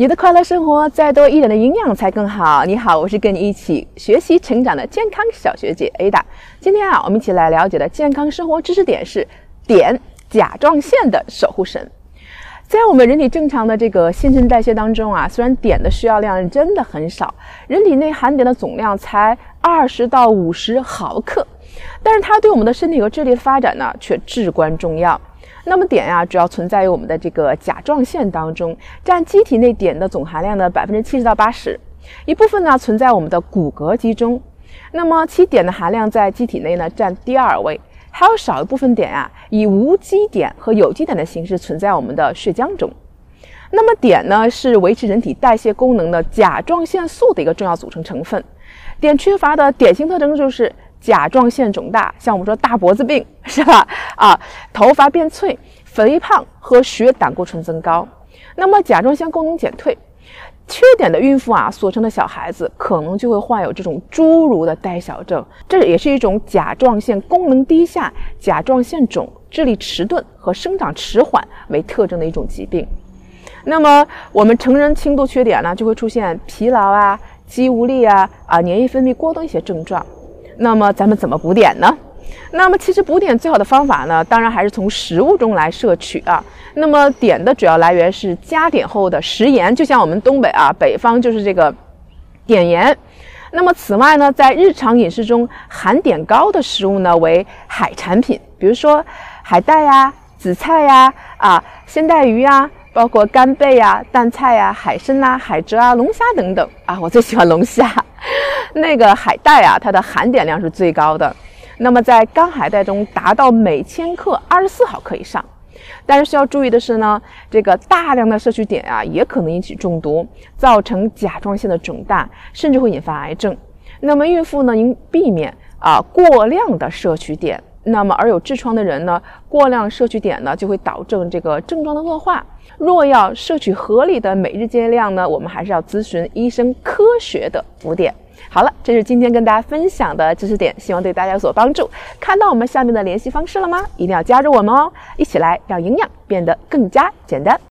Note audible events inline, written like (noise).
你的快乐生活，再多一点的营养才更好。你好，我是跟你一起学习成长的健康小学姐 Ada。今天啊，我们一起来了解的健康生活知识点是碘——甲状腺的守护神。在我们人体正常的这个新陈代谢当中啊，虽然碘的需要量真的很少，人体内含碘的总量才二十到五十毫克，但是它对我们的身体和智力的发展呢，却至关重要。那么碘呀，主要存在于我们的这个甲状腺当中，占机体内碘的总含量的百分之七十到八十。一部分呢存在我们的骨骼肌中，那么其碘的含量在机体内呢占第二位。还有少一部分碘啊，以无机碘和有机碘的形式存在我们的血浆中。那么碘呢，是维持人体代谢功能的甲状腺素的一个重要组成成分。碘缺乏的典型特征就是。甲状腺肿大，像我们说大脖子病 (laughs) 是吧？啊，头发变脆、肥胖和血胆固醇增高。那么甲状腺功能减退，缺碘的孕妇啊，所生的小孩子可能就会患有这种侏儒的呆小症，这也是一种甲状腺功能低下、甲状腺肿、智力迟钝和生长迟缓为特征的一种疾病。那么我们成人轻度缺碘呢，就会出现疲劳啊、肌无力啊、啊粘液分泌过多一些症状。那么咱们怎么补碘呢？那么其实补碘最好的方法呢，当然还是从食物中来摄取啊。那么碘的主要来源是加碘后的食盐，就像我们东北啊，北方就是这个碘盐。那么此外呢，在日常饮食中含碘高的食物呢，为海产品，比如说海带呀、紫菜呀、啊鲜带鱼呀。包括干贝呀、淡菜呀、海参呐、海蜇啊、龙虾等等啊，我最喜欢龙虾。那个海带啊，它的含碘量是最高的，那么在干海带中达到每千克二十四毫克以上。但是需要注意的是呢，这个大量的摄取碘啊，也可能引起中毒，造成甲状腺的肿大，甚至会引发癌症。那么孕妇呢，应避免啊过量的摄取碘。那么，而有痔疮的人呢，过量摄取碘呢，就会导致这个症状的恶化。若要摄取合理的每日建议量呢，我们还是要咨询医生科学的补碘。好了，这是今天跟大家分享的知识点，希望对大家有所帮助。看到我们下面的联系方式了吗？一定要加入我们哦，一起来让营养变得更加简单。